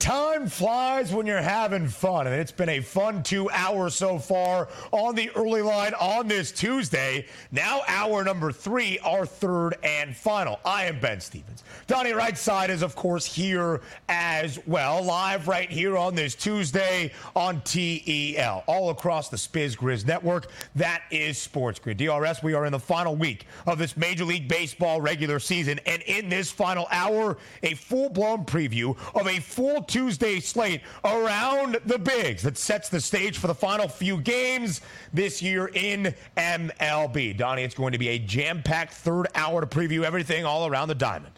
Time flies when you're having fun, and it's been a fun two hours so far on the early line on this Tuesday. Now, hour number three, our third and final. I am Ben Stevens. Donnie Rightside is, of course, here as well, live right here on this Tuesday on TEL, all across the Spiz Grizz network. That is Sports Grid. DRS, we are in the final week of this Major League Baseball regular season, and in this final hour, a full blown preview of a full Tuesday slate around the bigs that sets the stage for the final few games this year in MLB. Donnie, it's going to be a jam packed third hour to preview everything all around the diamond.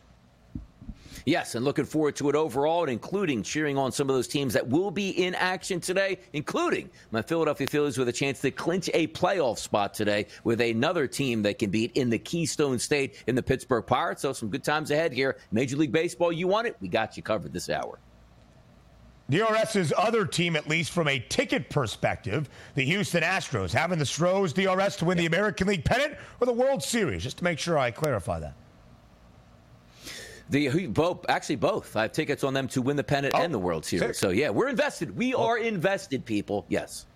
Yes, and looking forward to it overall, and including cheering on some of those teams that will be in action today, including my Philadelphia Phillies with a chance to clinch a playoff spot today with another team that can beat in the Keystone State in the Pittsburgh Pirates. So some good times ahead here. Major League Baseball, you want it? We got you covered this hour. DRS's other team, at least from a ticket perspective, the Houston Astros, having the Stros DRS to win the American League pennant or the World Series, just to make sure I clarify that. The both actually both. I have tickets on them to win the pennant oh, and the oh, World Series. Sick. So yeah, we're invested. We oh. are invested, people. Yes.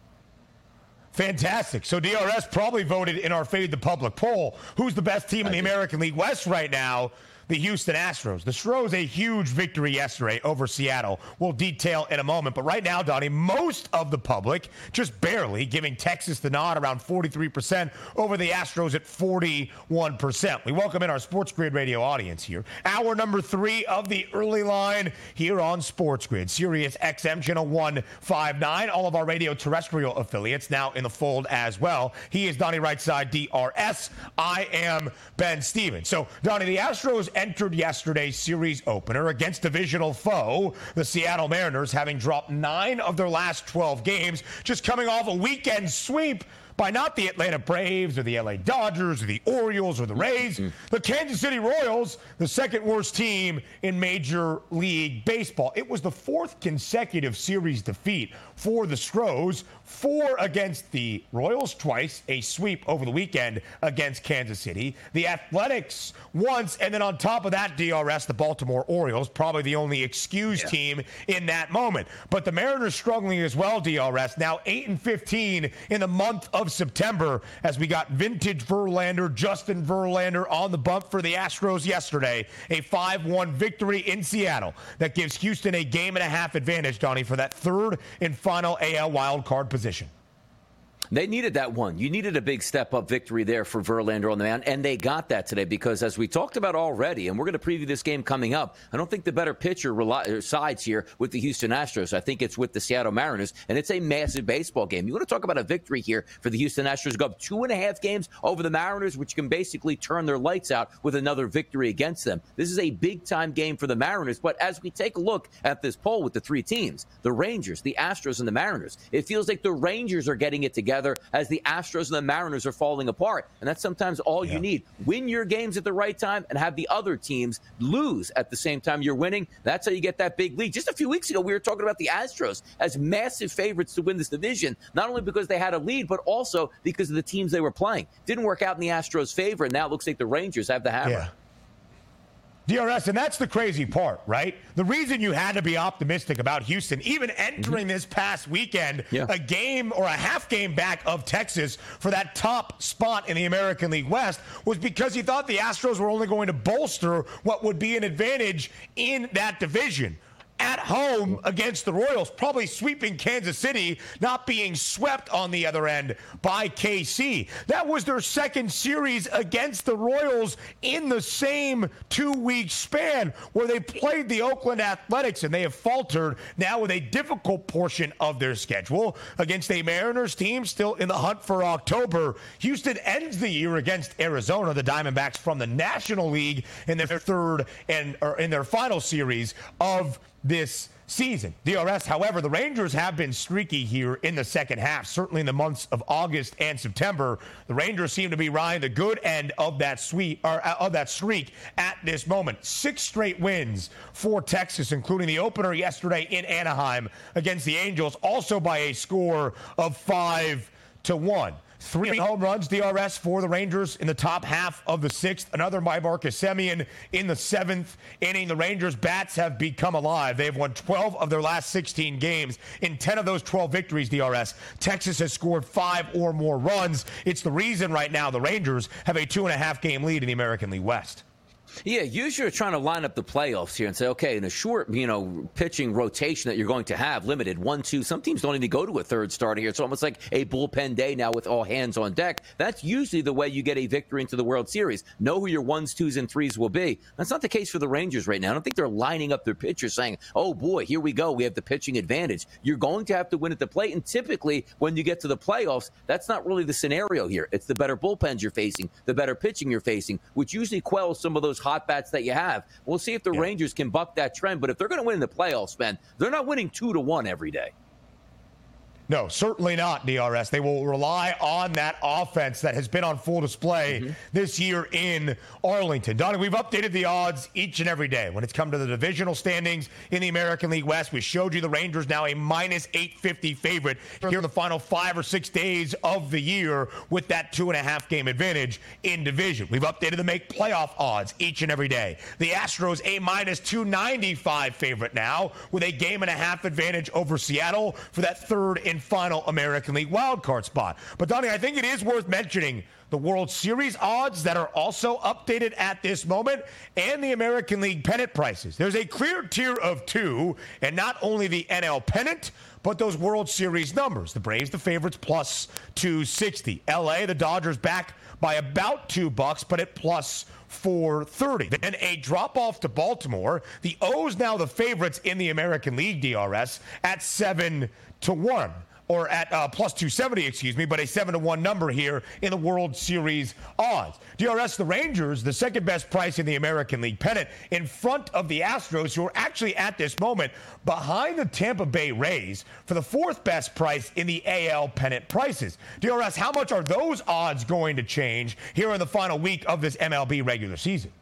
Fantastic. So DRS probably voted in our Fade the Public poll. Who's the best team in the American League West right now? The Houston Astros. The Stros a huge victory yesterday over Seattle. We'll detail in a moment. But right now, Donnie, most of the public just barely giving Texas the nod around 43% over the Astros at 41%. We welcome in our Sports Grid radio audience here. Hour number three of the early line here on Sports Grid. Sirius XM channel 159. All of our radio terrestrial affiliates now in the fold as well. He is Donnie Rightside DRS. I am Ben Stevens. So, Donnie, the Astros entered yesterday's series opener against divisional foe, the Seattle Mariners, having dropped nine of their last 12 games, just coming off a weekend sweep by not the Atlanta Braves or the LA Dodgers or the Orioles or the Rays, mm-hmm. the Kansas City Royals, the second worst team in Major League Baseball. It was the fourth consecutive series defeat for the Stros, four against the Royals twice, a sweep over the weekend against Kansas City, the Athletics once, and then on top of that, DRS, the Baltimore Orioles, probably the only excused yeah. team in that moment. But the Mariners struggling as well, DRS, now 8 and 15 in the month of of September as we got vintage Verlander, Justin Verlander on the bump for the Astros yesterday. A 5 1 victory in Seattle that gives Houston a game and a half advantage, Donnie, for that third and final AL wildcard position. They needed that one. You needed a big step up victory there for Verlander on the mound, and they got that today because, as we talked about already, and we're going to preview this game coming up, I don't think the better pitcher er, sides here with the Houston Astros. I think it's with the Seattle Mariners, and it's a massive baseball game. You want to talk about a victory here for the Houston Astros? Go up two and a half games over the Mariners, which can basically turn their lights out with another victory against them. This is a big time game for the Mariners, but as we take a look at this poll with the three teams, the Rangers, the Astros, and the Mariners, it feels like the Rangers are getting it together together as the Astros and the Mariners are falling apart. And that's sometimes all yeah. you need. Win your games at the right time and have the other teams lose at the same time you're winning. That's how you get that big lead. Just a few weeks ago, we were talking about the Astros as massive favorites to win this division, not only because they had a lead, but also because of the teams they were playing. Didn't work out in the Astros' favor, and now it looks like the Rangers have the hammer. Yeah. DRS, and that's the crazy part, right? The reason you had to be optimistic about Houston, even entering mm-hmm. this past weekend, yeah. a game or a half game back of Texas for that top spot in the American League West, was because you thought the Astros were only going to bolster what would be an advantage in that division at home against the Royals, probably sweeping Kansas City, not being swept on the other end by KC. That was their second series against the Royals in the same two week span where they played the Oakland Athletics and they have faltered now with a difficult portion of their schedule against a Mariners team still in the hunt for October. Houston ends the year against Arizona, the Diamondbacks from the National League in their third and in their final series of this season. DRS, however, the Rangers have been streaky here in the second half, certainly in the months of August and September. The Rangers seem to be riding the good end of that sweep or uh, of that streak at this moment. Six straight wins for Texas, including the opener yesterday in Anaheim against the Angels, also by a score of five to one. Three home runs, DRS for the Rangers in the top half of the sixth. Another by Marcus Semien in the seventh inning. The Rangers' bats have become alive. They have won 12 of their last 16 games. In 10 of those 12 victories, DRS, Texas has scored five or more runs. It's the reason right now the Rangers have a two and a half game lead in the American League West. Yeah, usually you're trying to line up the playoffs here and say, okay, in a short, you know, pitching rotation that you're going to have, limited one, two. Some teams don't even go to a third starter here. It's almost like a bullpen day now with all hands on deck. That's usually the way you get a victory into the World Series. Know who your ones, twos, and threes will be. That's not the case for the Rangers right now. I don't think they're lining up their pitchers saying, oh boy, here we go. We have the pitching advantage. You're going to have to win at the plate. And typically, when you get to the playoffs, that's not really the scenario here. It's the better bullpens you're facing, the better pitching you're facing, which usually quells some of those hot bats that you have. We'll see if the yeah. Rangers can buck that trend. But if they're going to win in the playoffs, Ben, they're not winning two to one every day. No, certainly not, DRS. They will rely on that offense that has been on full display mm-hmm. this year in Arlington. Donnie, we've updated the odds each and every day when it's come to the divisional standings in the American League West. We showed you the Rangers now a minus 850 favorite here in the final five or six days of the year with that two and a half game advantage in division. We've updated the make playoff odds each and every day. The Astros a minus 295 favorite now with a game and a half advantage over Seattle for that third and and final American League wildcard spot. But, Donnie, I think it is worth mentioning the World Series odds that are also updated at this moment and the American League pennant prices. There's a clear tier of two, and not only the NL pennant, but those World Series numbers. The Braves, the favorites, plus 260. LA, the Dodgers back by about two bucks, but at plus 430. Then a drop off to Baltimore. The O's now the favorites in the American League DRS at 7 to 1 or at uh, plus 270, excuse me, but a 7 to 1 number here in the World Series odds. DRS, the Rangers, the second best price in the American League pennant, in front of the Astros, who are actually at this moment behind the Tampa Bay Rays for the fourth best price in the AL pennant prices. DRS, how much are those odds going to change here in the final week of this MLB regular season?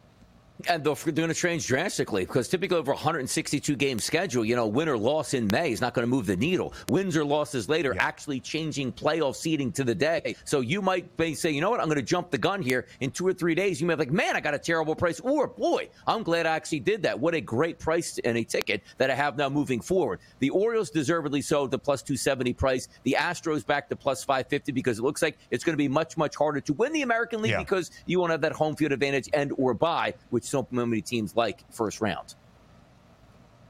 And they're going to change drastically because typically over 162 game schedule, you know, win or loss in May is not going to move the needle. Wins or losses later, yeah. actually changing playoff seeding to the day. So you might say, you know what, I'm going to jump the gun here. In two or three days, you may be like, man, I got a terrible price. Or, boy, I'm glad I actually did that. What a great price and a ticket that I have now moving forward. The Orioles deservedly so the plus 270 price. The Astros back to plus 550 because it looks like it's going to be much, much harder to win the American League yeah. because you won't have that home field advantage and or buy, which so many teams like first round.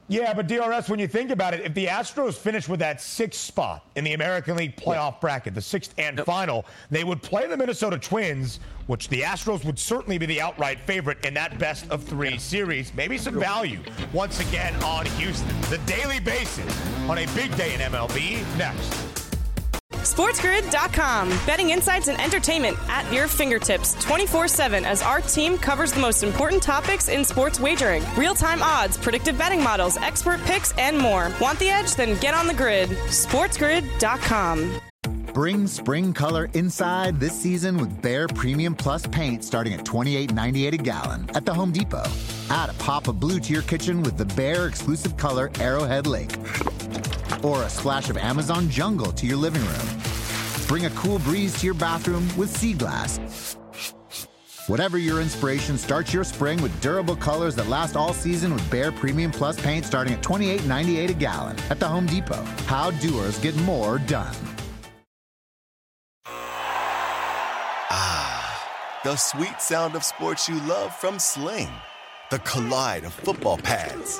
Yeah, but DRS, when you think about it, if the Astros finish with that sixth spot in the American League playoff yeah. bracket, the sixth and yep. final, they would play the Minnesota Twins, which the Astros would certainly be the outright favorite in that best of three yeah. series. Maybe some value once again on Houston. The daily basis on a big day in MLB next. SportsGrid.com. Betting insights and entertainment at your fingertips 24 7 as our team covers the most important topics in sports wagering real time odds, predictive betting models, expert picks, and more. Want the edge? Then get on the grid. SportsGrid.com. Bring spring color inside this season with Behr Premium Plus paint starting at $28.98 a gallon at the Home Depot. Add a pop of blue to your kitchen with the Behr exclusive color Arrowhead Lake. Or a splash of Amazon Jungle to your living room. Bring a cool breeze to your bathroom with Sea Glass. Whatever your inspiration, start your spring with durable colors that last all season with Behr Premium Plus paint starting at $28.98 a gallon at the Home Depot. How doers get more done. Ah, the sweet sound of sports you love from Sling. The collide of football pads.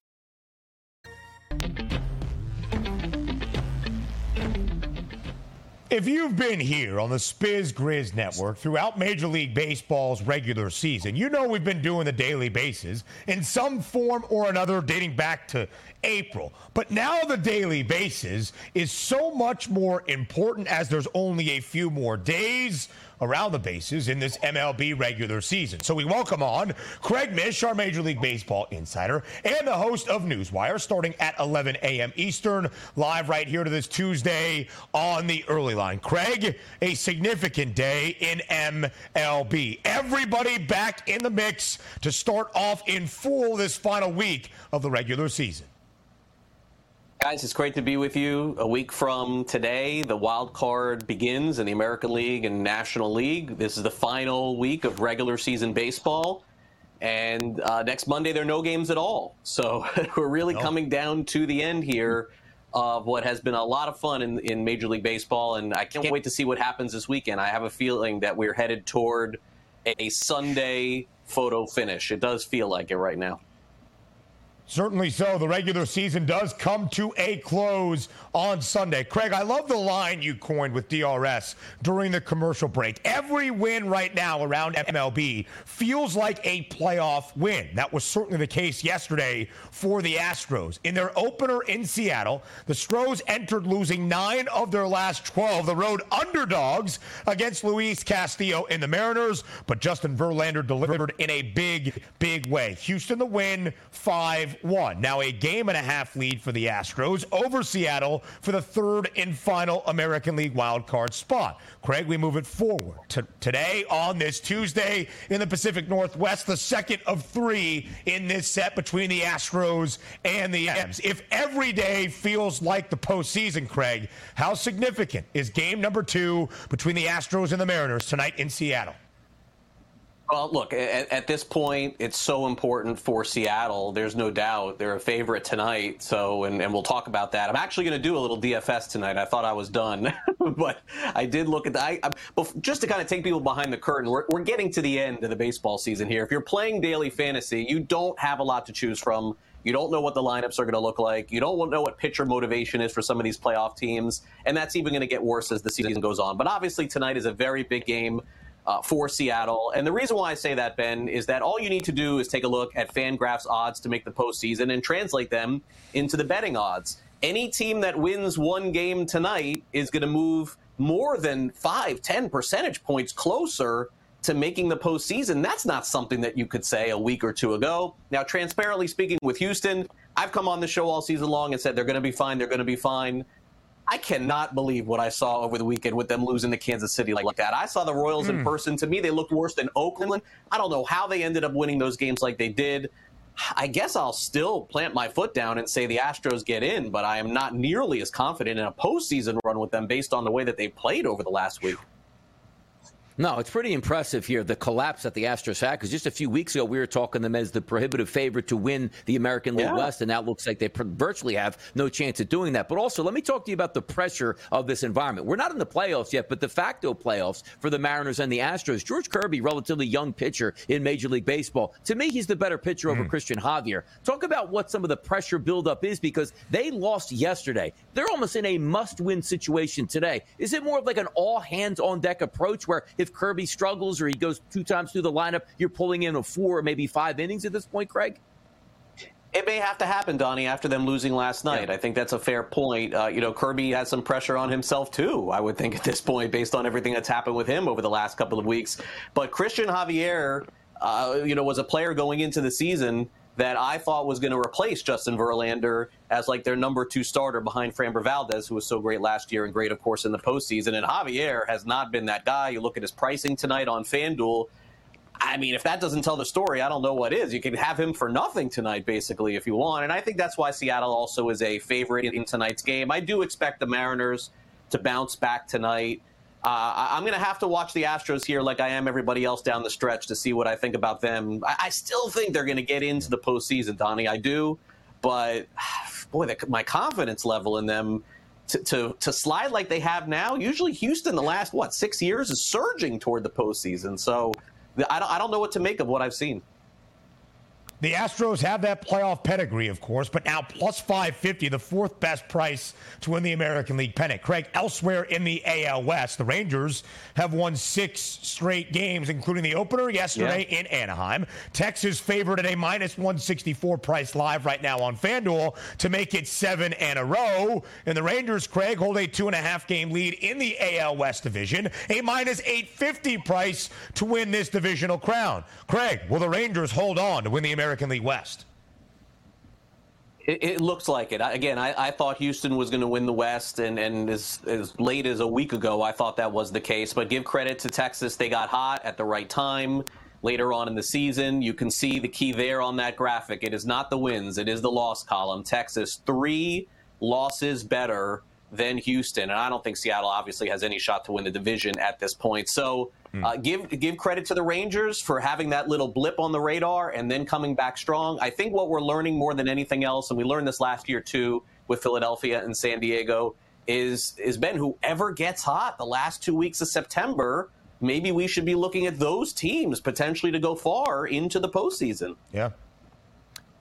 If you've been here on the Spiz Grizz Network throughout Major League Baseball's regular season, you know we've been doing the daily bases in some form or another dating back to April. But now the daily bases is so much more important as there's only a few more days around the bases in this MLB regular season. So we welcome on Craig Mish, our Major League Baseball insider, and the host of Newswire, starting at 11 a.m. Eastern, live right here to this Tuesday on the early line. Craig, a significant day in MLB. Everybody back in the mix to start off in full this final week of the regular season. Guys, it's great to be with you. A week from today, the wild card begins in the American League and National League. This is the final week of regular season baseball. And uh, next Monday, there are no games at all. So we're really no. coming down to the end here of what has been a lot of fun in, in Major League Baseball. And I can't wait to see what happens this weekend. I have a feeling that we're headed toward a Sunday photo finish. It does feel like it right now. Certainly so. The regular season does come to a close on Sunday. Craig, I love the line you coined with DRS during the commercial break. Every win right now around MLB feels like a playoff win. That was certainly the case yesterday for the Astros. In their opener in Seattle, the Stros entered losing nine of their last 12. The road underdogs against Luis Castillo in the Mariners, but Justin Verlander delivered in a big, big way. Houston the win, 5 1. Now a game and a half lead for the Astros over Seattle for the third and final American League wildcard spot. Craig, we move it forward to today on this Tuesday in the Pacific Northwest, the second of three in this set between the Astros and the M's. If every day feels like the postseason, Craig, how significant is game number two between the Astros and the Mariners tonight in Seattle? Well, look, at, at, this point, it's so important for Seattle. There's no doubt they're a favorite tonight. So, and, and we'll talk about that. I'm actually going to do a little DFS tonight. I thought I was done, but I did look at that. just to kind of take people behind the curtain, we're, we're getting to the end of the baseball season here. If you're playing daily fantasy, you don't have a lot to choose from. You don't know what the lineups are going to look like. You don't know what pitcher motivation is for some of these playoff teams. And that's even going to get worse as the season goes on. But obviously, tonight is a very big game uh, for Seattle. And the reason why I say that, Ben, is that all you need to do is take a look at Fangraphs odds to make the postseason and translate them into the betting odds. Any team that wins one game tonight is going to move more than five, ten percentage points closer to making the postseason. That's not something that you could say a week or two ago. Now, transparently speaking, with Houston, I've come on the show all season long and said they're going to be fine, they're going to be fine. I cannot believe what I saw over the weekend with them losing to Kansas City like, that. I saw the Royals mm. in hmm. person. To me, they looked worse than Oakland. I don't know how they ended up winning those games like they did. I guess I'll still plant my foot down and say the Astros get in, but I am not nearly as confident in a postseason run with them based on the way that they played over the last week. No, it's pretty impressive here, the collapse that the Astros had, because just a few weeks ago we were talking them as the prohibitive favorite to win the American League yeah. West, and now it looks like they virtually have no chance of doing that. But also, let me talk to you about the pressure of this environment. We're not in the playoffs yet, but de facto playoffs for the Mariners and the Astros. George Kirby, relatively young pitcher in Major League Baseball. To me, he's the better pitcher mm. over Cristian Javier. Talk about what some of the pressure buildup is, because they lost yesterday. They're almost in a must-win situation today. Is it more of like an all hands on deck approach where if Kirby struggles or he goes two times through the lineup, you're pulling in a four or maybe five innings at this point, Craig? It may have to happen, Donnie, after them losing last night. Yeah. I think that's a fair point. Uh, you know, Kirby has some pressure on himself, too, I would think, at this point, based on everything that's happened with him over the last couple of weeks. But Cristian Javier, uh, you know, was a player going into the season that I thought was going to replace Justin Verlander as like their number two starter behind Framber Valdez, who was so great last year and great, of course, in the postseason. And Javier has not been that guy. You look at his pricing tonight on FanDuel. I mean, if that doesn't tell the story, I don't know what is. You can have him for nothing tonight, basically, if you want. And I think that's why Seattle also is a favorite in tonight's game. I do expect the Mariners to bounce back tonight. Uh, I'm going to have to watch the Astros here like I am everybody else down the stretch to see what I think about them. I, I still think they're going to get into the postseason, Donnie. I do. But, boy, the, my confidence level in them to, to, to slide like they have now, usually Houston the last, what, six years is surging toward the postseason. So I don't, I don't know what to make of what I've seen. The Astros have that playoff pedigree, of course, but now plus 550, the fourth best price to win the American League pennant. Craig, elsewhere in the AL West, the Rangers have won six straight games, including the opener yesterday yeah. in Anaheim. Texas favored at a minus 164 price live right now on FanDuel to make it seven in a row. And the Rangers, Craig, hold a two and a half game lead in the AL West division, a minus 850 price to win this divisional crown. Craig, will the Rangers hold on to win the American American League West? It, it, looks like it. Again, I, I thought Houston was going to win the West, and, and as, as late as a week ago, I thought that was the case. But give credit to Texas. They got hot at the right time later on in the season. You can see the key there on that graphic. It is not the wins, it is the loss column. Texas, three losses better than Houston. And I don't think Seattle obviously has any shot to win the division at this point. So Hmm. Uh, give give credit to the Rangers for having that little blip on the radar and then coming back strong. I think what we're learning more than anything else, and we learned this last year too with Philadelphia and San Diego, is is Ben whoever gets hot the last two weeks of September. Maybe we should be looking at those teams potentially to go far into the postseason. Yeah,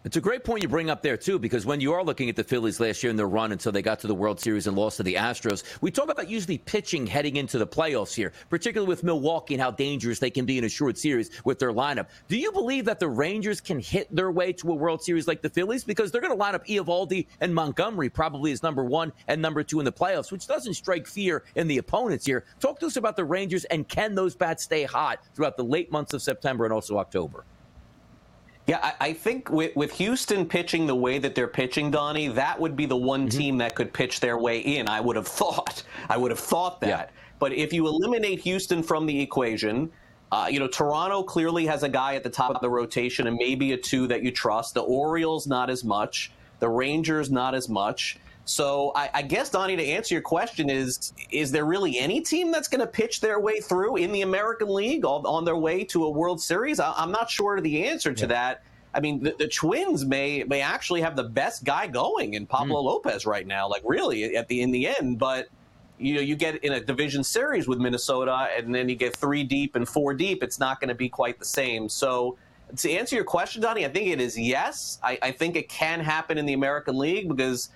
it's a great point you bring up there, too, because when you are looking at the Phillies last year in their run until they got to the World Series and lost to the Astros, we talk about usually pitching heading into the playoffs here, particularly with Milwaukee and how dangerous they can be in a short series with their lineup. Do you believe that the Rangers can hit their way to a World Series like the Phillies? Because they're going to line up Eovaldi and Montgomery probably as number one and number two in the playoffs, which doesn't strike fear in the opponents here. Talk to us about the Rangers and can those bats stay hot throughout the late months of September and also October? Yeah, I, I think with, with, Houston pitching the way that they're pitching, Donnie, that would be the one mm-hmm. team that could pitch their way in. I would have thought. I would have thought that. Yeah. But if you eliminate Houston from the equation, uh, you know, Toronto clearly has a guy at the top of the rotation and maybe a two that you trust. The Orioles, not as much. The Rangers, not as much. So I, I, guess, Donnie, to answer your question, is is there really any team that's going to pitch their way through in the American League on, on their way to a World Series? I, am not sure of the answer to yeah. that. I mean, the, the, Twins may may actually have the best guy going in Pablo mm. Lopez right now. Like really, at the in the end, but you know, you get in a division series with Minnesota, and then you get three deep and four deep. It's not going to be quite the same. So. To answer your question, Donnie, I think it is yes. I, I think it can happen in the American League because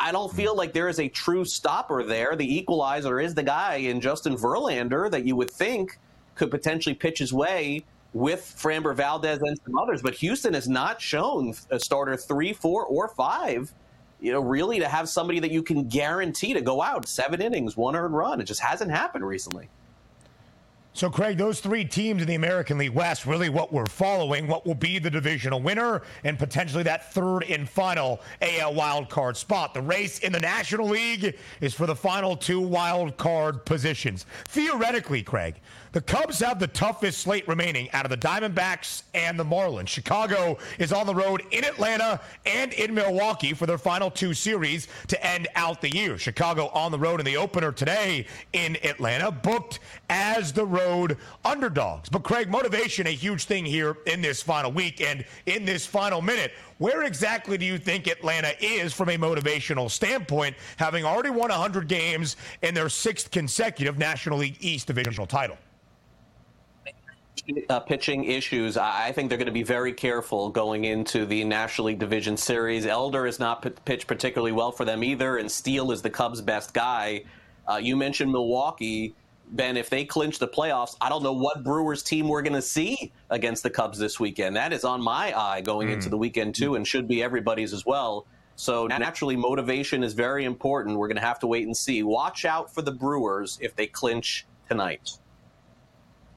I don't feel like there is a true stopper there. The equalizer is the guy in Justin Verlander that you would think could potentially pitch his way with Framber Valdez and some others. But Houston has not shown a starter three, four, or five, you know, really to have somebody that you can guarantee to go out seven innings, one earned run. It just hasn't happened recently. So, Craig, those three teams in the American League West, really what we're following, what will be the divisional winner and potentially that third and final AL wild card spot. The race in the National League is for the final two wild card positions. Theoretically, Craig, the Cubs have the toughest slate remaining out of the Diamondbacks and the Marlins. Chicago is on the road in Atlanta and in Milwaukee for their final two series to end out the year. Chicago on the road in the opener today in Atlanta, booked as the road underdogs. But Craig, motivation a huge thing here in this final week and in this final minute. Where exactly do you think Atlanta is from a motivational standpoint, having already won 100 games in their sixth consecutive National League East divisional title? Uh, pitching issues, I think they're going to be very careful going into the National League Division Series. Elder has not p- pitched particularly well for them either, and Steele is the Cubs' best guy. Uh, you mentioned Milwaukee. Ben, if they clinch the playoffs, I don't know what Brewers team we're going to see against the Cubs this weekend. That is on my eye going mm. into the weekend, too, and should be everybody's as well. So naturally, motivation is very important. We're going to have to wait and see. Watch out for the Brewers if they clinch tonight.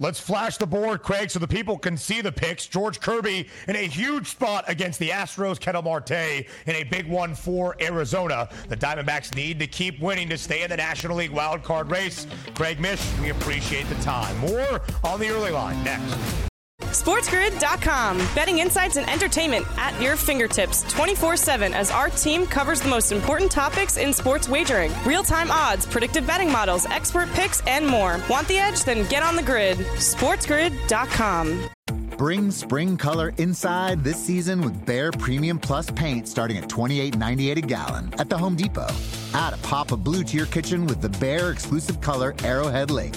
Let's flash the board, Craig, so the people can see the picks. George Kirby in a huge spot against the Astros, Ketel Marte in a big one for Arizona. The Diamondbacks need to keep winning to stay in the National League wild card race. Craig Mish, we appreciate the time. More on the early line next. SportsGrid.com. Betting insights and entertainment at your fingertips 24 7 as our team covers the most important topics in sports wagering real time odds, predictive betting models, expert picks, and more. Want the edge? Then get on the grid. SportsGrid.com. Bring spring color inside this season with Behr Premium Plus paint starting at $28.98 a gallon at the Home Depot. Add a pop of blue to your kitchen with the Behr exclusive color Arrowhead Lake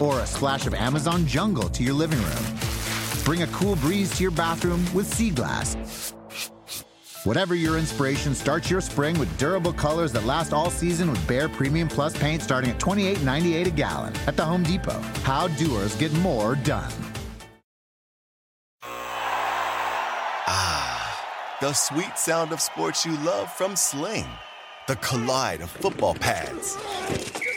or a splash of Amazon jungle to your living room. Bring a cool breeze to your bathroom with Sea Glass. Whatever your inspiration, start your spring with durable colors that last all season with Behr Premium Plus paint starting at $28.98 a gallon at the Home Depot. How doers get more done. Ah, the sweet sound of sports you love from Sling. The collide of football pads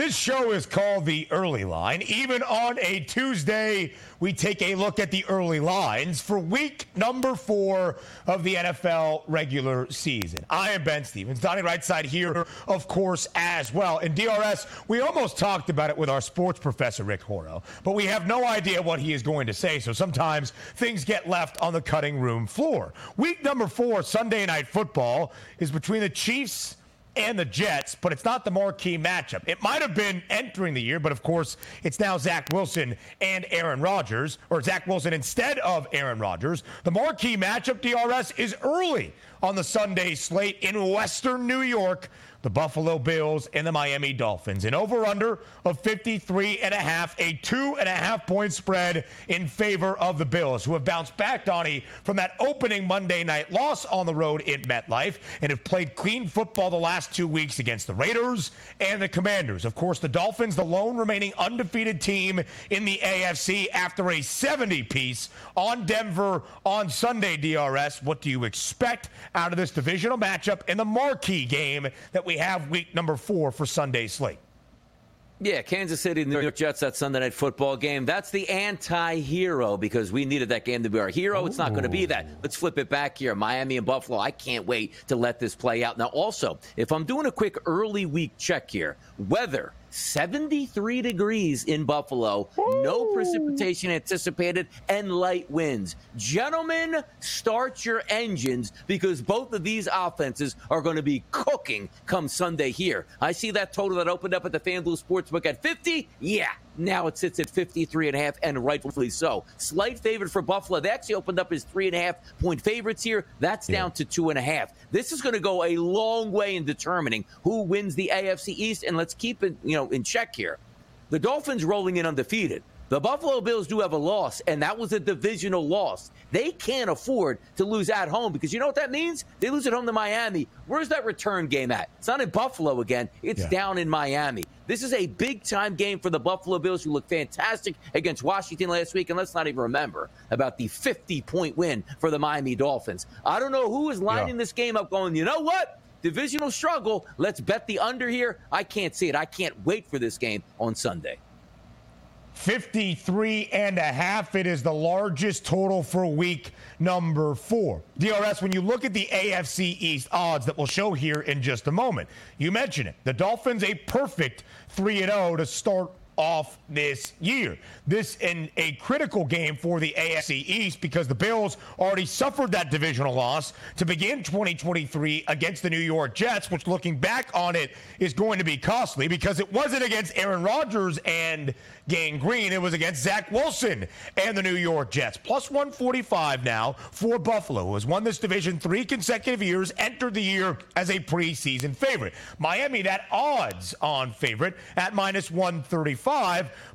This show is called The Early Line. Even on a Tuesday, we take a look at the early lines for week number four of the NFL regular season. I am Ben Stevens. Donnie Rightside here, of course, as well. In DRS, we almost talked about it with our sports professor, Rick Horrow, but we have no idea what he is going to say, so sometimes things get left on the cutting room floor. Week number four, Sunday Night Football, is between the Chiefs and the Jets, but it's not the marquee matchup. It might have been entering the year, but of course, it's now Zach Wilson and Aaron Rodgers, or Zach Wilson instead of Aaron Rodgers. The marquee matchup, DRS, is early on the Sunday slate in Western New York the Buffalo Bills and the Miami Dolphins. An over under of 53 and a half, a two and a half point spread in favor of the Bills, who have bounced back, Donnie, from that opening Monday night loss on the road in MetLife and have played clean football the last two weeks against the Raiders and the Commanders. Of course, the Dolphins, the lone remaining undefeated team in the AFC after a 70 piece on Denver on Sunday, DRS. What do you expect out of this divisional matchup in the marquee game that we have week number four for Sunday slate. Yeah, Kansas City, New York Jets, that Sunday night football game. That's the anti hero because we needed that game to be our hero. Ooh. It's not going to be that. Let's flip it back here. Miami and Buffalo. I can't wait to let this play out. Now, also, if I'm doing a quick early week check here, weather 73 degrees in Buffalo, Ooh. no precipitation anticipated, and light winds. Gentlemen, start your engines because both of these offenses are going to be cooking come Sunday here. I see that total that opened up at the FanDuel Sportsbook at 50. Yeah, now it sits at 53 and a half, and rightfully so. Slight favorite for Buffalo. They actually opened up as three and a half point favorites here. That's yeah. down to two and a half. This is going to go a long way in determining who wins the AFC East. And let's keep it, you know, in check here. The Dolphins rolling in undefeated. The Buffalo Bills do have a loss, and that was a divisional loss. They can't afford to lose at home because you know what that means? They lose at home to Miami. Where's that return game at? It's not in Buffalo again, it's yeah. down in Miami. This is a big time game for the Buffalo Bills, who looked fantastic against Washington last week. And let's not even remember about the 50 point win for the Miami Dolphins. I don't know who is lining yeah. this game up going, you know what? Divisional struggle. Let's bet the under here. I can't see it. I can't wait for this game on Sunday. 53 and a half. It is the largest total for week number four. DRS, when you look at the AFC East odds that we'll show here in just a moment, you mentioned it. The Dolphins, a perfect 3 0 to start off this year. This in a critical game for the AFC East because the Bills already suffered that divisional loss to begin 2023 against the New York Jets, which looking back on it is going to be costly because it wasn't against Aaron Rodgers and Gang Green. It was against Zach Wilson and the New York Jets. Plus 145 now for Buffalo, who has won this division three consecutive years, entered the year as a preseason favorite. Miami, that odds on favorite at minus 135,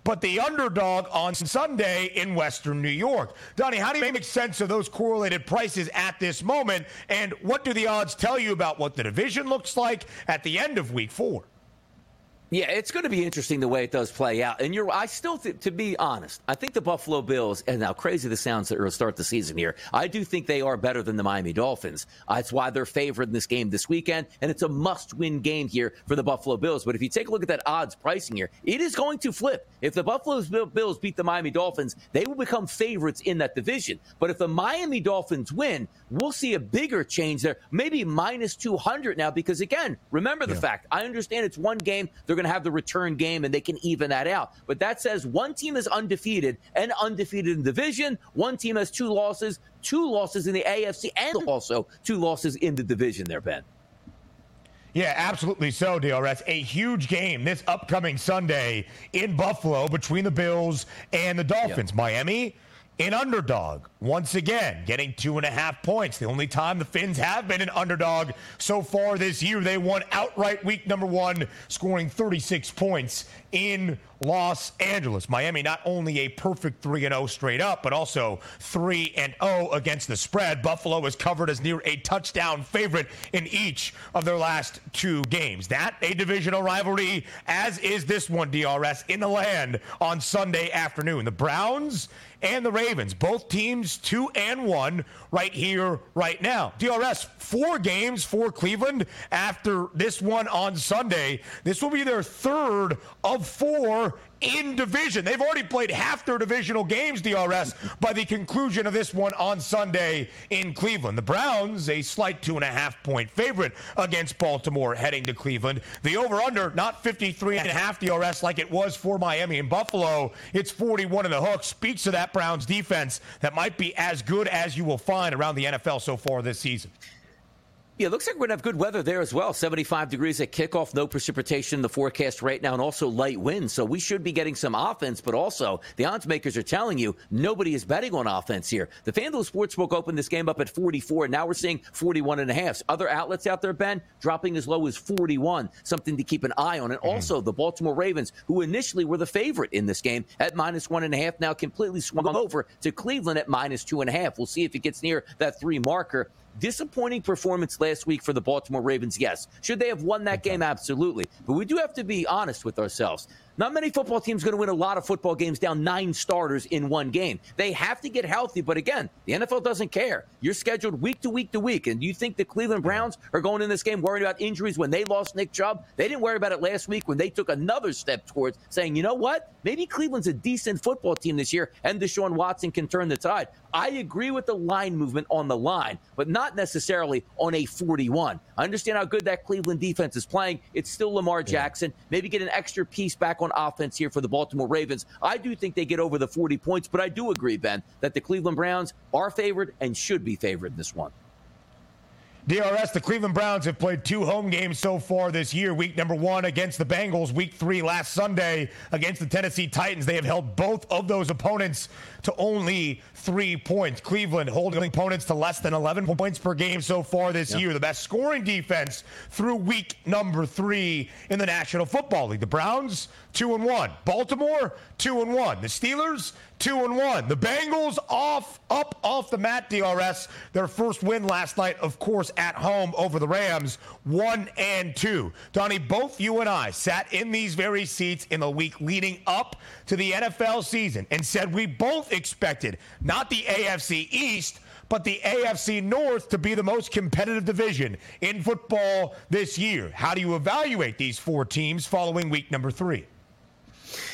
but the underdog on Sunday in Western New York. Donnie, how do you make sense of those correlated prices at this moment? And what do the odds tell you about what the division looks like at the end of week four? Yeah, it's going to be interesting the way it does play out. And you're, I still, th- to be honest, I think the Buffalo Bills, and how crazy the sounds that will start the season here, I do think they are better than the Miami Dolphins. That's why they're favored in this game this weekend, and it's a must-win game here for the Buffalo Bills. But if you take a look at that odds pricing here, it is going to flip. If the Buffalo Bills beat the Miami Dolphins, they will become favorites in that division. But if the Miami Dolphins win, we'll see a bigger change there, maybe minus 200 now, because again, remember the yeah. fact, I understand it's one game. They're they're going to have the return game and they can even that out. But that says one team is undefeated and undefeated in division. One team has two losses, two losses in the AFC, and also two losses in the division there, Ben. Yeah, absolutely so, DRS. A huge game this upcoming Sunday in Buffalo between the Bills and the Dolphins. Yep. Miami an underdog once again, getting two and a half points. The only time the Finns have been an underdog so far this year. They won outright week number one, scoring 36 points in Los Angeles. Miami not only a perfect 3 0 straight up, but also 3 0 against the spread. Buffalo is covered as near a touchdown favorite in each of their last two games. That a divisional rivalry, as is this one, DRS, in the land on Sunday afternoon. The Browns and the Ravens, both teams two and one right here, right now. DRS, four games for Cleveland after this one on Sunday. This will be their third of four in division. They've already played half their divisional games, DRS, by the conclusion of this one on Sunday in Cleveland. The Browns, a slight two and a half point favorite against Baltimore heading to Cleveland. The over under, not 53 and a half DRS like it was for Miami and Buffalo. It's 41 in the hook. Speaks to that Browns defense that might be as good as you will find around the NFL so far this season. Yeah, it looks like we're going to have good weather there as well. 75 degrees at kickoff, no precipitation in the forecast right now, and also light winds. So we should be getting some offense, but also the odds makers are telling you nobody is betting on offense here. The FanDuel Sportsbook opened this game up at 44. and Now we're seeing 41 and a half. Other outlets out there, Ben, dropping as low as 41. Something to keep an eye on. And mm-hmm. also the Baltimore Ravens, who initially were the favorite in this game at minus one and a half, now completely swung over to Cleveland at minus two and a half. We'll see if it gets near that three marker. Disappointing performance last week for the Baltimore Ravens, yes. Should they have won that game? Absolutely. But we do have to be honest with ourselves. Not many football teams going to win a lot of football games down nine starters in one game. They have to get healthy, but again, the NFL doesn't care. You're scheduled week to week to week, and you think the Cleveland Browns are going in this game worried about injuries when they lost Nick Chubb? They didn't worry about it last week when they took another step towards saying, you know what? Maybe Cleveland's a decent football team this year, and Deshaun Watson can turn the tide. I agree with the line movement on the line, but not necessarily on a 41. I understand how good that Cleveland defense is playing. It's still Lamar Jackson. Maybe get an extra piece back on offense here for the Baltimore Ravens. I do think they get over the 40 points, but I do agree, Ben, that the Cleveland Browns are favored and should be favored in this one. DRS, the Cleveland Browns have played two home games so far this year. Week number one against the Bengals, week three last Sunday against the Tennessee Titans. They have held both of those opponents to only three points. Cleveland holding opponents to less than 11 points per game so far this yep. year. The best scoring defense through week number three in the National Football League. The Browns, two and one. Baltimore, two and one. The Steelers, two and one. The Bengals off, up off the mat, DRS. Their first win last night, of course, at home over the Rams, one and two. Donnie, both you and I sat in these very seats in the week leading up to the NFL season and said we both expected not the AFC East, but the AFC North to be the most competitive division in football this year. How do you evaluate these four teams following week number three?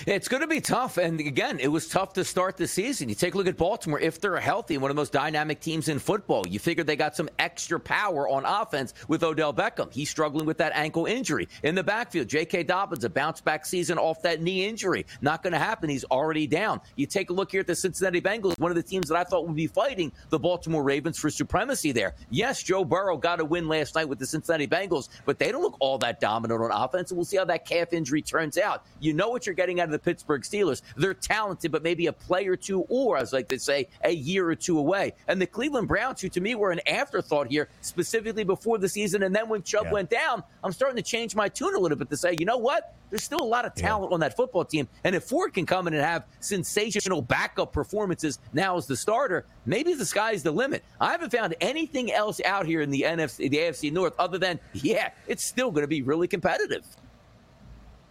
It's going to be tough. And again, it was tough to start the season. You take a look at Baltimore. If they're healthy, one of the most dynamic teams in football, you figure they got some extra power on offense with Odell Beckham. He's struggling with that ankle injury. In the backfield, J.K. Dobbins, a bounce back season off that knee injury. Not going to happen. He's already down. You take a look here at the Cincinnati Bengals, one of the teams that I thought would be fighting the Baltimore Ravens for supremacy there. Yes, Joe Burrow got a win last night with the Cincinnati Bengals, but they don't look all that dominant on offense. And we'll see how that calf injury turns out. You know what you're getting out of the Pittsburgh Steelers. They're talented, but maybe a play or two, or as like they say, a year or two away. And the Cleveland Browns, who to me were an afterthought here, specifically before the season, and then when Chubb yeah. went down, I'm starting to change my tune a little bit to say, you know what? There's still a lot of talent yeah. on that football team, and if Ford can come in and have sensational backup performances now as the starter, maybe the sky's the limit. I haven't found anything else out here in the NFC, the AFC North, other than yeah, it's still going to be really competitive.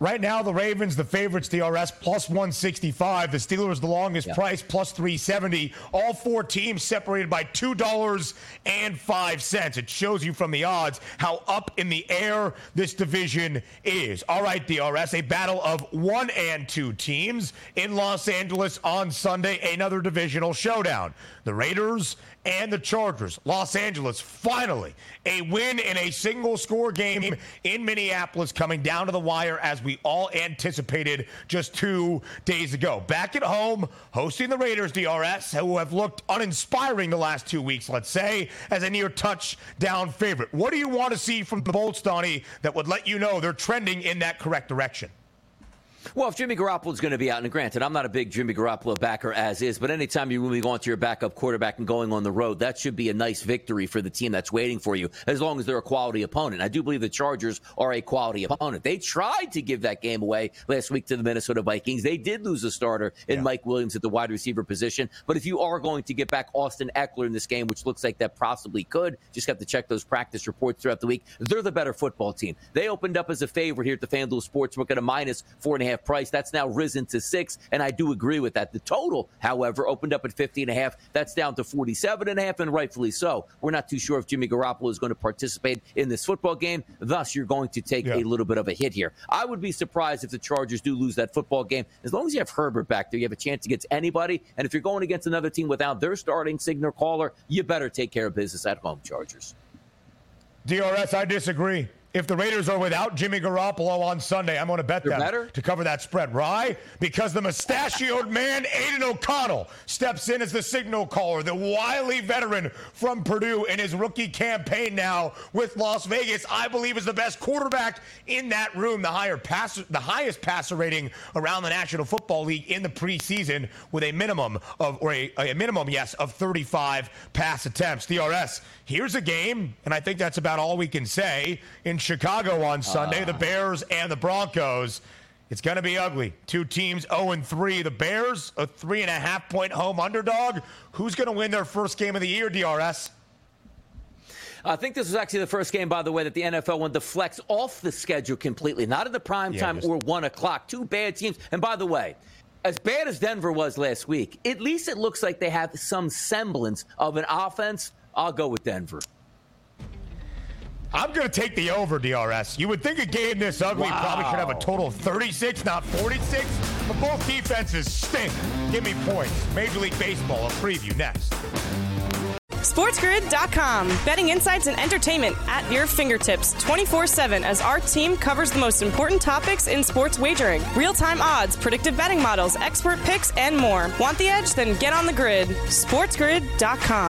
Right now, the Ravens, the favorites, DRS plus 165. The Steelers, the longest yeah. price, plus 370. All four teams separated by $2.05. It shows you from the odds how up in the air this division is. All right, DRS, a battle of one and two teams in Los Angeles on Sunday, another divisional showdown. The Raiders and the Chargers. Los Angeles, finally, a win in a single score game in Minneapolis coming down to the wire as we all anticipated just two days ago. Back at home, hosting the Raiders, DRS, who have looked uninspiring the last two weeks, let's say, as a near touchdown favorite. What do you want to see from the Bolts, Donnie, that would let you know they're trending in that correct direction? Well, if Jimmy Garoppolo is going to be out, and granted, I'm not a big Jimmy Garoppolo backer as is, but anytime you're moving on to your backup quarterback and going on the road, that should be a nice victory for the team that's waiting for you, as long as they're a quality opponent. I do believe the Chargers are a quality opponent. They tried to give that game away last week to the Minnesota Vikings. They did lose a starter in yeah. Mike Williams at the wide receiver position. But if you are going to get back Austin Ekeler in this game, which looks like that possibly could, just have to check those practice reports throughout the week. They're the better football team. They opened up as a favorite here at the FanDuel Sportsbook at a minus four and a half price. That's now risen to six, and I do agree with that. The total, however, opened up at 50 and a half. That's down to 47 and a half, and rightfully so. We're not too sure if Jimmy Garoppolo is going to participate in this football game. Thus, you're going to take yeah. a little bit of a hit here. I would be surprised if the Chargers do lose that football game. As long as you have Herbert back there, you have a chance against anybody. And if you're going against another team without their starting signal caller, you better take care of business at home, Chargers. DRS, I disagree if the Raiders are without Jimmy Garoppolo on Sunday, I'm going to bet them better? to cover that spread. Why? Because the mustachioed man, Aidan O'Connell, steps in as the signal caller, the wily veteran from Purdue in his rookie campaign now with Las Vegas. I believe is the best quarterback in that room, the higher passer, the highest passer rating around the National Football League in the preseason with a minimum of, or a, a minimum, yes, of 35 pass attempts. DRS, here's a game, and I think that's about all we can say in Chicago on Sunday, uh. the Bears and the Broncos. It's going to be ugly. Two teams 0 and 3. The Bears, a three and a half point home underdog. Who's going to win their first game of the year, DRS? I think this was actually the first game, by the way, that the NFL went to flex off the schedule completely, not in the prime yeah, time just... or one o'clock. Two bad teams. And by the way, as bad as Denver was last week, at least it looks like they have some semblance of an offense. I'll go with Denver. I'm going to take the over, DRS. You would think a game this ugly wow. probably should have a total of 36, not 46, but both defenses stink. Give me points. Major League Baseball, a preview next. SportsGrid.com. Betting insights and entertainment at your fingertips 24 7 as our team covers the most important topics in sports wagering real time odds, predictive betting models, expert picks, and more. Want the edge? Then get on the grid. SportsGrid.com.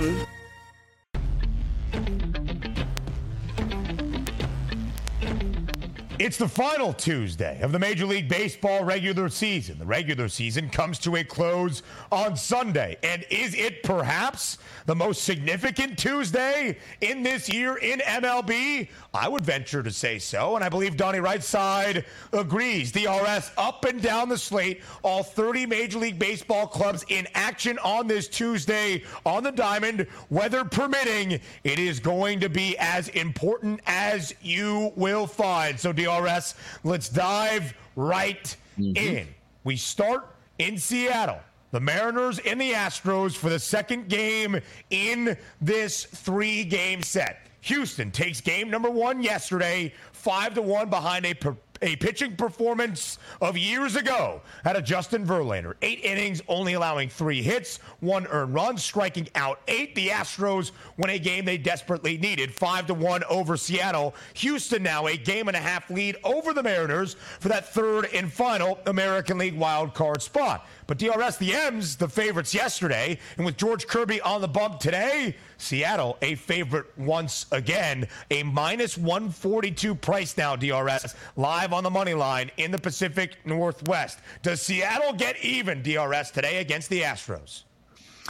crew. It's the final Tuesday of the Major League Baseball regular season. The regular season comes to a close on Sunday. And is it perhaps the most significant Tuesday in this year in MLB? I would venture to say so. And I believe Donnie Rightside agrees. DRS up and down the slate. All 30 Major League Baseball clubs in action on this Tuesday on the diamond. Weather permitting, it is going to be as important as you will find. So, DRS Let's dive right mm-hmm. in. We start in Seattle. The Mariners and the Astros for the second game in this three game set. Houston takes game number one yesterday, five to one behind a a pitching performance of years ago out of Justin Verlander. Eight innings, only allowing three hits, one earned run, striking out eight. The Astros win a game they desperately needed, five to one over Seattle. Houston now a game and a half lead over the Mariners for that third and final American League wild card spot. But DRS, the M's, the favorites yesterday, and with George Kirby on the bump today, Seattle a favorite once again, a minus 142 price now. DRS live on the money line in the Pacific Northwest. Does Seattle get even, DRS, today against the Astros?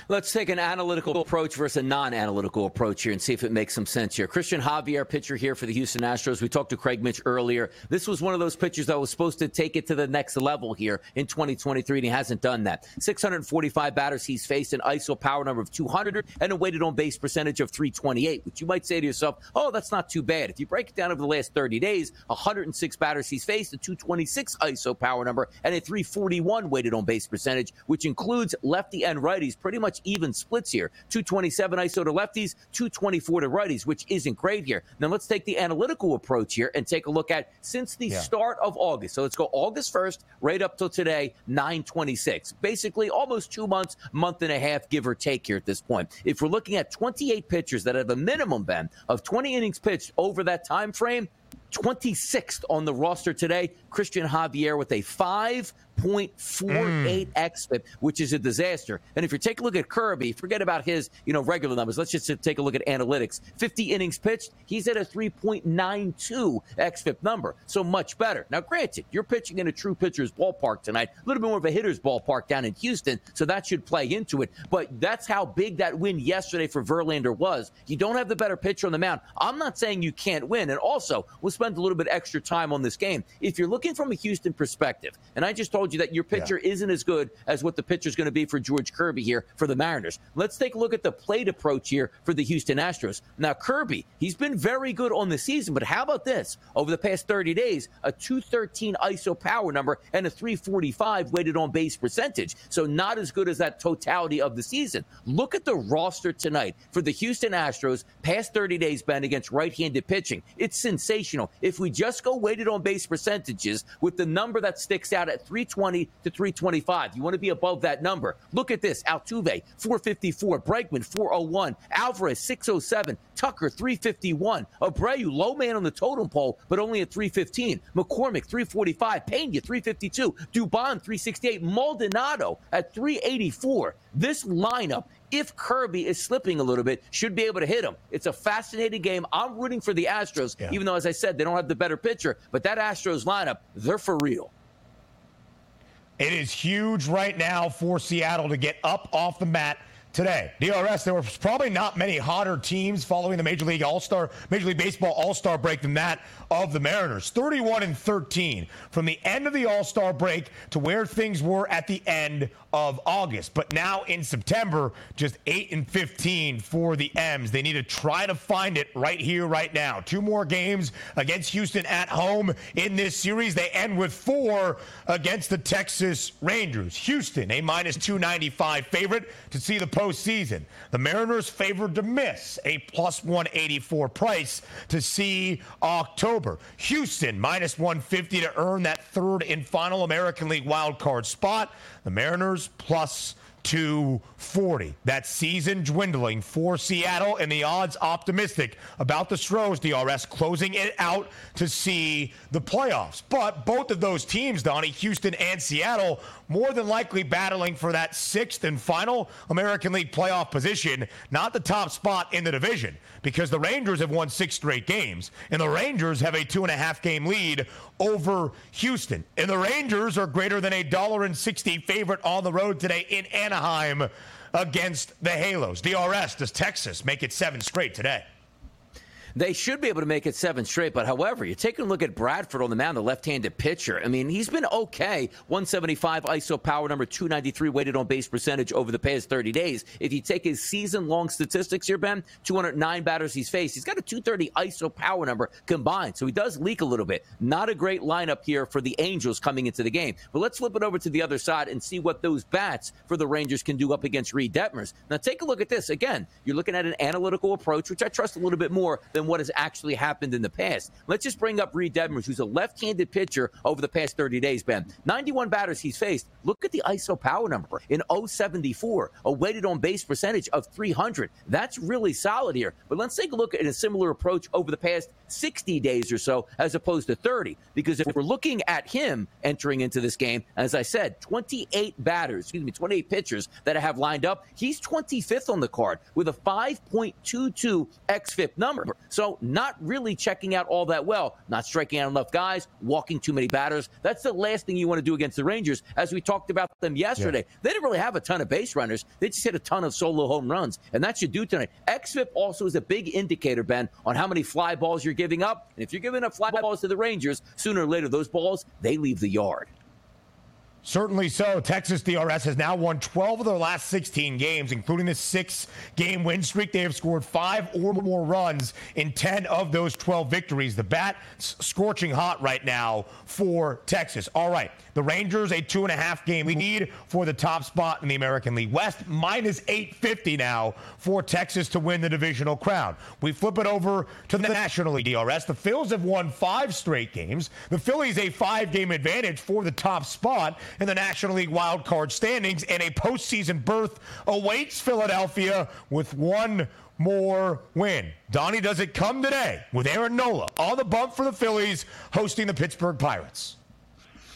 Let's take an analytical approach versus a non analytical approach here and see if it makes some sense here. Cristian Javier, pitcher here for the Houston Astros. We talked to Craig Mish earlier. This was one of those pitchers that was supposed to take it to the next level here in 2023, and he hasn't done that. 645 batters he's faced, an ISO power number of 200, and a weighted on base percentage of 328, which you might say to yourself, oh, that's not too bad. If you break it down over the last 30 days, 106 batters he's faced, a 226 ISO power number, and a 341 weighted on base percentage, which includes lefty and righties pretty much much even splits here. 227 ISO to lefties, 224 to righties, which isn't great here. Now let's take the analytical approach here and take a look at since the yeah. start of August. So let's go August 1st, right up till today, 926. Basically almost two months, month and a half, give or take here at this point. If we're looking at 28 pitchers that have a minimum, Ben, of 20 innings pitched over that time frame, 26th on the roster today. Cristian Javier with a 5 0.48 mm. xFIP, which is a disaster. And if you take a look at Kirby, forget about his, you know, regular numbers. Let's just take a look at analytics. 50 innings pitched, he's at a 3.92 xFIP number, so much better. Now, granted, you're pitching in a true pitcher's ballpark tonight, a little bit more of a hitter's ballpark down in Houston, so that should play into it. But that's how big that win yesterday for Verlander was. You don't have the better pitcher on the mound. I'm not saying you can't win. And also, we'll spend a little bit extra time on this game. If you're looking from a Houston perspective, and I just told told you that your pitcher yeah. isn't as good as what the pitcher is going to be for George Kirby here for the Mariners. Let's take a look at the plate approach here for the Houston Astros. Now, Kirby, he's been very good on the season, but how about this? Over the past 30 days, a 213 ISO power number and a 345 weighted on base percentage. So, not as good as that totality of the season. Look at the roster tonight for the Houston Astros, past 30 days, Ben, against right handed pitching. It's sensational. If we just go weighted on base percentages with the number that sticks out at 320, 320 to 325. You want to be above that number. Look at this Altuve, 454. Bregman, 401. Alvarez, 607. Tucker, 351. Abreu, low man on the totem pole, but only at 315. McCormick, 345. Pena, 352. Dubon, 368. Maldonado at 384. This lineup if Kirby is slipping a little bit, should be able to hit him. It's a fascinating game. I'm rooting for the Astros, yeah. even though, as I said, they don't have the better pitcher. But that Astros lineup, they're for real. It is huge right now for Seattle to get up off the mat today. DRS, there were probably not many hotter teams following the Major League All-Star, Major League Baseball All-Star break than that of the Mariners. 31 and 13 from the end of the All-Star break to where things were at the end of August. But now in September, just 8 and 15 for the M's. They need to try to find it right here, right now. Two more games against Houston at home in this series. They end with four against the Texas Rangers. Houston, a minus 295 favorite to see the postseason. The Mariners favored to miss a plus 184 price to see October. Houston minus 150 to earn that third and final American League wildcard spot. The Mariners plus 240. That season dwindling for Seattle and the odds optimistic about the Stros DRS closing it out to see the playoffs. But both of those teams, Donnie, Houston and Seattle, more than likely battling for that sixth and final American League playoff position, not the top spot in the division, because the Rangers have won six straight games, and the Rangers have a two and a half game lead over Houston. And the Rangers are greater than a dollar and sixty favorite on the road today in Anaheim against the Halos. DRS, does Texas make it seven straight today? They should be able to make it seven straight, but however, you're taking a look at Bradford on the mound, the left-handed pitcher. I mean, he's been okay. 175 ISO power, number 293 weighted on base percentage over the past 30 days. If you take his season-long statistics here, Ben, 209 batters he's faced. He's got a 230 ISO power number combined, so he does leak a little bit. Not a great lineup here for the Angels coming into the game. But let's flip it over to the other side and see what those bats for the Rangers can do up against Reid Detmers. Now, take a look at this. Again, you're looking at an analytical approach, which I trust a little bit more than than what has actually happened in the past. Let's just bring up Reid Detmers, who's a left-handed pitcher over the past 30 days, Ben. 91 batters he's faced. Look at the ISO power number in 074, a weighted on base percentage of 300. That's really solid here. But let's take a look at a similar approach over the past 60 days or so as opposed to 30. Because if we're looking at him entering into this game, as I said, 28 batters, excuse me, 28 pitchers that I have lined up, he's 25th on the card with a 5.22 xFIP number. So not really checking out all that well. Not striking out enough guys, walking too many batters. That's the last thing you want to do against the Rangers. As we talked about them yesterday, yeah. they didn't really have a ton of base runners. They just hit a ton of solo home runs, and that should do tonight. XFIP also is a big indicator, Ben, on how many fly balls you're giving up. And if you're giving up fly balls to the Rangers, sooner or later those balls they leave the yard. Certainly so. Texas DRS has now won 12 of their last 16 games, including the six game win streak. They have scored five or more runs in 10 of those 12 victories. The bat scorching hot right now for Texas. All right. The Rangers, a two and a half game lead for the top spot in the American League West, minus 850 now for Texas to win the divisional crown. We flip it over to the National League DRS. The Phils have won five straight games. The Phillies, a five game advantage for the top spot in the National League wild card standings, and a postseason berth awaits Philadelphia with one more win. Donnie, does it come today with Aaron Nola on the bump for the Phillies hosting the Pittsburgh Pirates?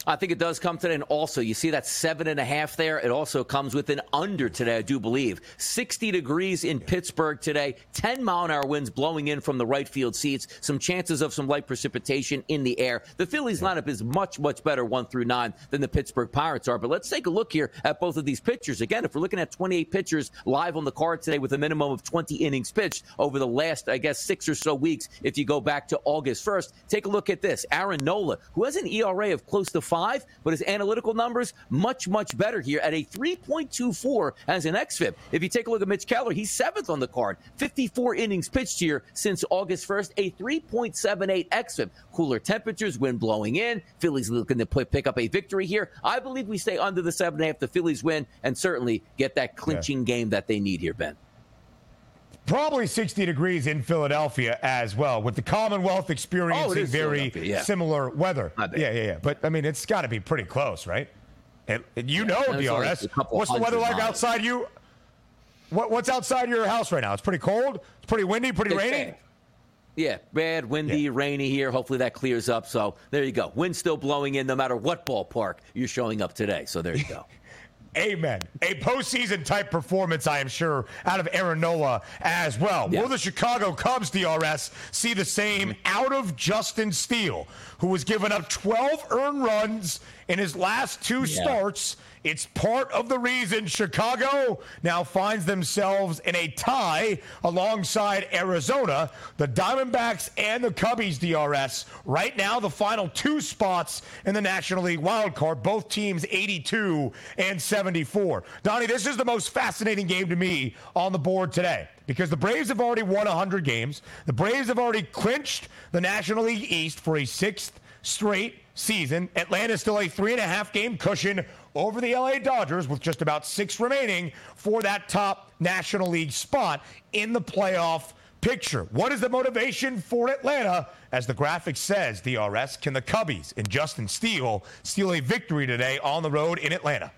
I think it does come today. And also, you see that seven and a half there? It also comes with an under today, I do believe. 60 degrees in Pittsburgh today, 10 mile an hour winds blowing in from the right field seats, some chances of some light precipitation in the air. The Phillies lineup is much, much better one through nine than the Pittsburgh Pirates are. But let's take a look here at both of these pitchers. Again, if we're looking at 28 pitchers live on the card today with a minimum of 20 innings pitched over the last, I guess, six or so weeks, if you go back to August 1st, take a look at this. Aaron Nola, who has an ERA of close to five, but his analytical numbers much, much better here at a 3.24 as an XFIP. If you take a look at Mitch Keller, he's seventh on the card, 54 innings pitched here since August 1st, a 3.78 XFIP. Cooler temperatures, wind blowing in. Phillies looking to pick up a victory here. I believe we stay under the seven and a half. The Phillies win and certainly get that clinching yeah. game that they need here, Ben. Probably 60 degrees in Philadelphia as well, with the Commonwealth oh, experiencing oh, very yeah. similar weather. Yeah, yeah, yeah. But I mean, it's got to be pretty close, right? And, and you know, DRS. What's the weather like miles. outside you? What, what's outside your house right now? It's pretty cold. It's pretty windy. Pretty it's rainy. Bad. Yeah, bad, windy, yeah. rainy here. Hopefully that clears up. So there you go. Wind still blowing in no matter what ballpark you're showing up today. So there you go. Amen. A postseason type performance, I am sure, out of Aaron Nola as well. Yeah. Will the Chicago Cubs, DRS, see the same mm-hmm. out of Justin Steele, who was given up 12 earned runs in his last two yeah. starts? It's part of the reason Chicago now finds themselves in a tie alongside Arizona, the Diamondbacks and the Cubbies DRS. Right now, the final two spots in the National League wild card, both teams 82 and 74. Donnie, this is the most fascinating game to me on the board today because the Braves have already won 100 games. The Braves have already clinched the National League East for a sixth straight season. Atlanta is still a three and a half game cushion over the LA Dodgers with just about six remaining for that top National League spot in the playoff picture. What is the motivation for Atlanta? As the graphic says, DRS, can the Cubbies and Justin Steele steal a victory today on the road in Atlanta?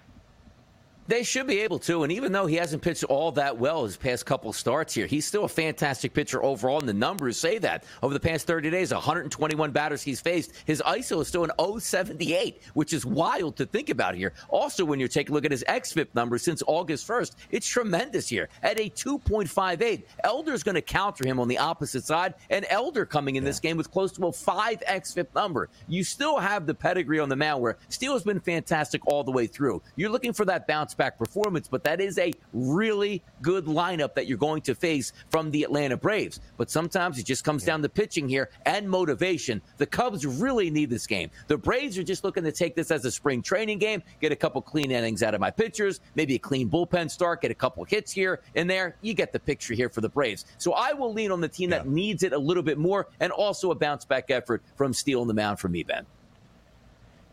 They should be able to. And even though he hasn't pitched all that well his past couple starts here, he's still a fantastic pitcher overall. And the numbers say that. Over the past 30 days, 121 batters he's faced. His ISO is still an 078, which is wild to think about here. Also, when you take a look at his XFIP numbers since August 1st, it's tremendous here at a 2.58. Elder's going to counter him on the opposite side. And Elder coming in yeah. this game with close to a 5 XFIP number. You still have the pedigree on the mound where Steele's been fantastic all the way through. You're looking for that bounce back performance, but that is a really good lineup that you're going to face from the Atlanta Braves. But sometimes it just comes down to pitching here and motivation. The Cubs really need this game. The Braves are just looking to take this as a spring training game, get a couple clean innings out of my pitchers, maybe a clean bullpen start, get a couple hits here and there. You get the picture here for the Braves. So I will lean on the team yeah. that needs it a little bit more and also a bounce back effort from stealing the mound from me, Ben.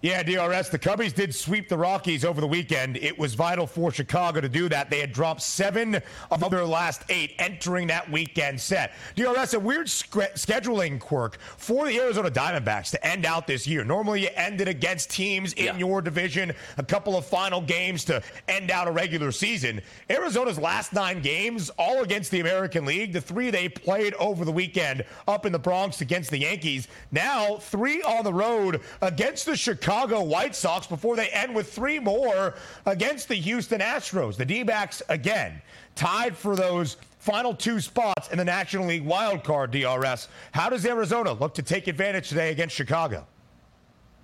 Yeah, DRS. The Cubbies did sweep the Rockies over the weekend. It was vital for Chicago to do that. They had dropped seven of their last eight entering that weekend set. DRS, a weird scheduling quirk for the Arizona Diamondbacks to end out this year. Normally, you end it against teams in yeah. your division, a couple of final games to end out a regular season. Arizona's last nine games, all against the American League. The three they played over the weekend up in the Bronx against the Yankees. Now, three on the road against the Chicago. Chicago White Sox before they end with three more against the Houston Astros. The D backs, again, tied for those final two spots in the National League wild card DRS. How does Arizona look to take advantage today against Chicago?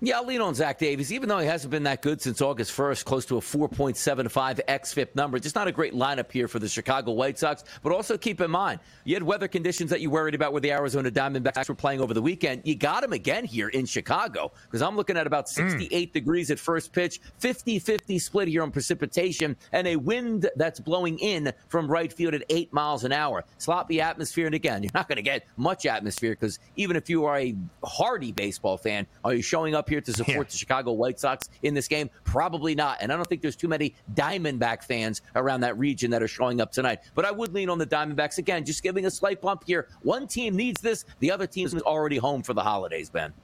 Yeah, I'll lean on Zach Davies, even though he hasn't been that good since August 1st, close to a 4.75 XFIP number. Just not a great lineup here for the Chicago White Sox. But also keep in mind, you had weather conditions that you worried about where the Arizona Diamondbacks were playing over the weekend. You got them again here in Chicago because I'm looking at about hmm. 68 mm. degrees at first pitch, 50 50 split here on precipitation, and a wind that's blowing in from right field at 8 miles an hour. Sloppy atmosphere. And again, you're not going to get much atmosphere because even if you are a hardy baseball fan, are you showing up here to support yeah. the Chicago White Sox in this game? Probably not. And I don't think there's too many Diamondback fans around that region that are showing up tonight. But I would lean on the Diamondbacks again, just giving a slight bump here. One team needs this, the other team is already home for the holidays, Ben.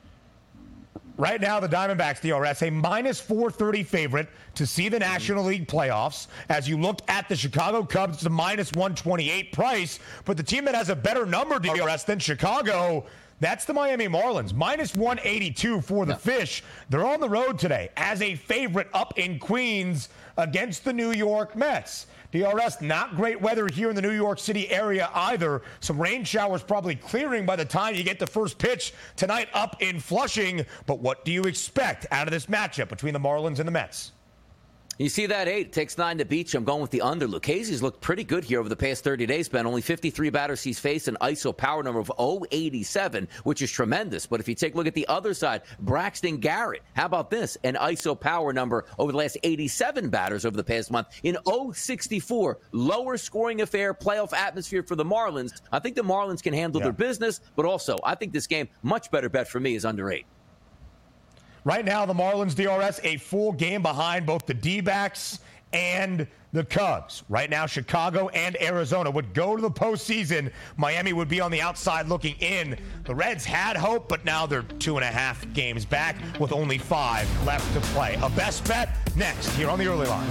Right now, the Diamondbacks, DRS, a minus 430 favorite to see the National mm-hmm. League playoffs. As you look at the Chicago Cubs, it's a minus 128 price. But the team that has a better number, DRS, than Chicago that's the Miami Marlins. Minus 182 for the yeah. Fish. They're on the road today as a favorite up in Queens against the New York Mets. DRS, not great weather here in the New York City area either. Some rain showers probably clearing by the time you get the first pitch tonight up in Flushing. But what do you expect out of this matchup between the Marlins and the Mets? You see that eight takes nine to beat you. I'm going with the under. Lucchesi's looked pretty good here over the past 30 days, Ben. Only 53 batters he's faced, an ISO power number of 087, which is tremendous. But if you take a look at the other side, Braxton Garrett, how about this? An ISO power number over the last 87 batters over the past month in 064. Lower scoring affair, playoff atmosphere for the Marlins. I think the Marlins can handle yeah. their business, but also I think this game, much better bet for me, is under eight. Right now, the Marlins DRS a full game behind both the D backs and the Cubs. Right now, Chicago and Arizona would go to the postseason. Miami would be on the outside looking in. The Reds had hope, but now they're two and a half games back with only five left to play. A best bet next here on the early line.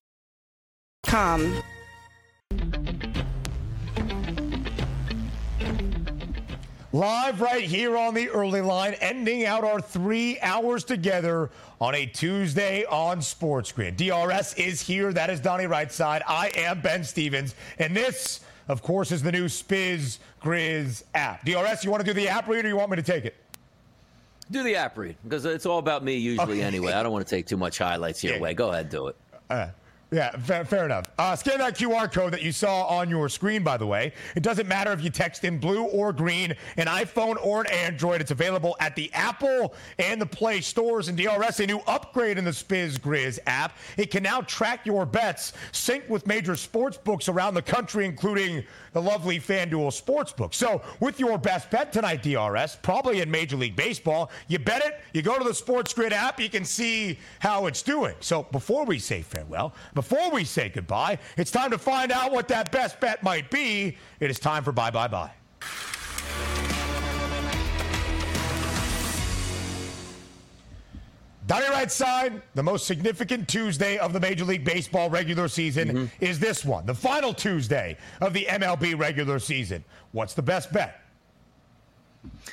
Com. Live right here on the early line, ending out our three hours together on a Tuesday on Sports Grid. DRS is here. That is Donnie Rightside. I am Ben Stevens. And this, of course, is the new Spiz Grizz app. DRS, you want to do the app read or you want me to take it? Do the app read because it's all about me usually Okay. anyway. I don't want to take too much highlights your Yeah. way. Go ahead, do it. Uh, yeah, fair, fair enough. Uh, scan that QR code that you saw on your screen, by the way. It doesn't matter if you text in blue or green, an iPhone or an Android. It's available at the Apple and the Play stores. And DRS, a new upgrade in the Spiz Grizz app. It can now track your bets, sync with major sports books around the country, including the lovely FanDuel Sportsbook. So, with your best bet tonight, DRS, probably in Major League Baseball, you bet it, you go to the Sports Grid app, you can see how it's doing. So, before we say farewell, we say goodbye, it's time to find out what that best bet might be. It is time for bye bye bye. Donnie Rightside, the most significant Tuesday of the Major League Baseball regular season mm-hmm. is this one, the final Tuesday of the MLB regular season. What's the best bet?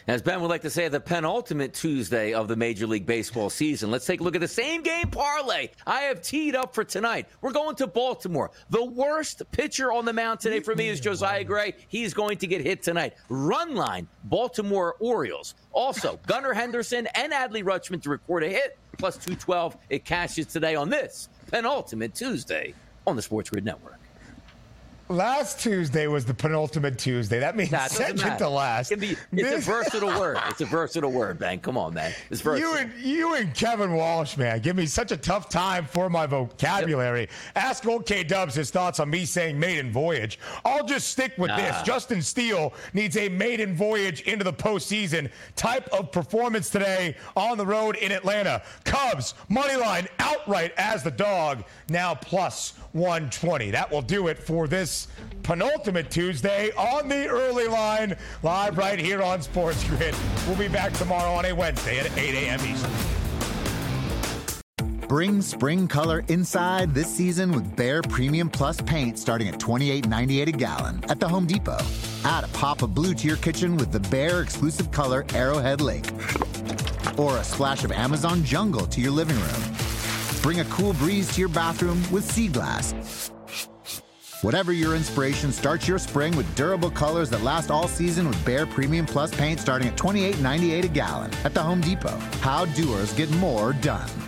As Ben would like to say, the penultimate Tuesday of the Major League Baseball season. Let's take a look at the same game parlay I have teed up for tonight. We're going to Baltimore. The worst pitcher on the mound today for me is Josiah Gray. He's going to get hit tonight. Run line, Baltimore Orioles. Also, Gunnar Henderson and Adley Rutschman to record a hit, plus 212. It cashes today on this penultimate Tuesday on the Sports Grid Network. Last Tuesday was the penultimate Tuesday. That means Nah, it second matter. to last. It be- it's This- a versatile word. It's a versatile word, Ben. Come on, man. It's versatile. You and you and Kevin Walsh, man, give me such a tough time for my vocabulary. Ask old K Dubs his thoughts on me saying maiden voyage. I'll just stick with this. Justin Steele needs a maiden voyage into the postseason type of performance today on the road in Atlanta. Cubs money line outright as the dog now plus 120. That will do it for this penultimate Tuesday on the early line, live right here on Sports Grid. We'll be back tomorrow on a Wednesday at 8 a.m. Eastern. Bring spring color inside this season with Behr Premium Plus paint starting at $28.98 a gallon at the Home Depot. Add a pop of blue to your kitchen with the Behr exclusive color Arrowhead Lake. Or a splash of Amazon Jungle to your living room. Bring a cool breeze to your bathroom with Sea Glass. Whatever your inspiration, start your spring with durable colors that last all season with Behr Premium Plus paint starting at $28.98 a gallon at the Home Depot. How doers get more done.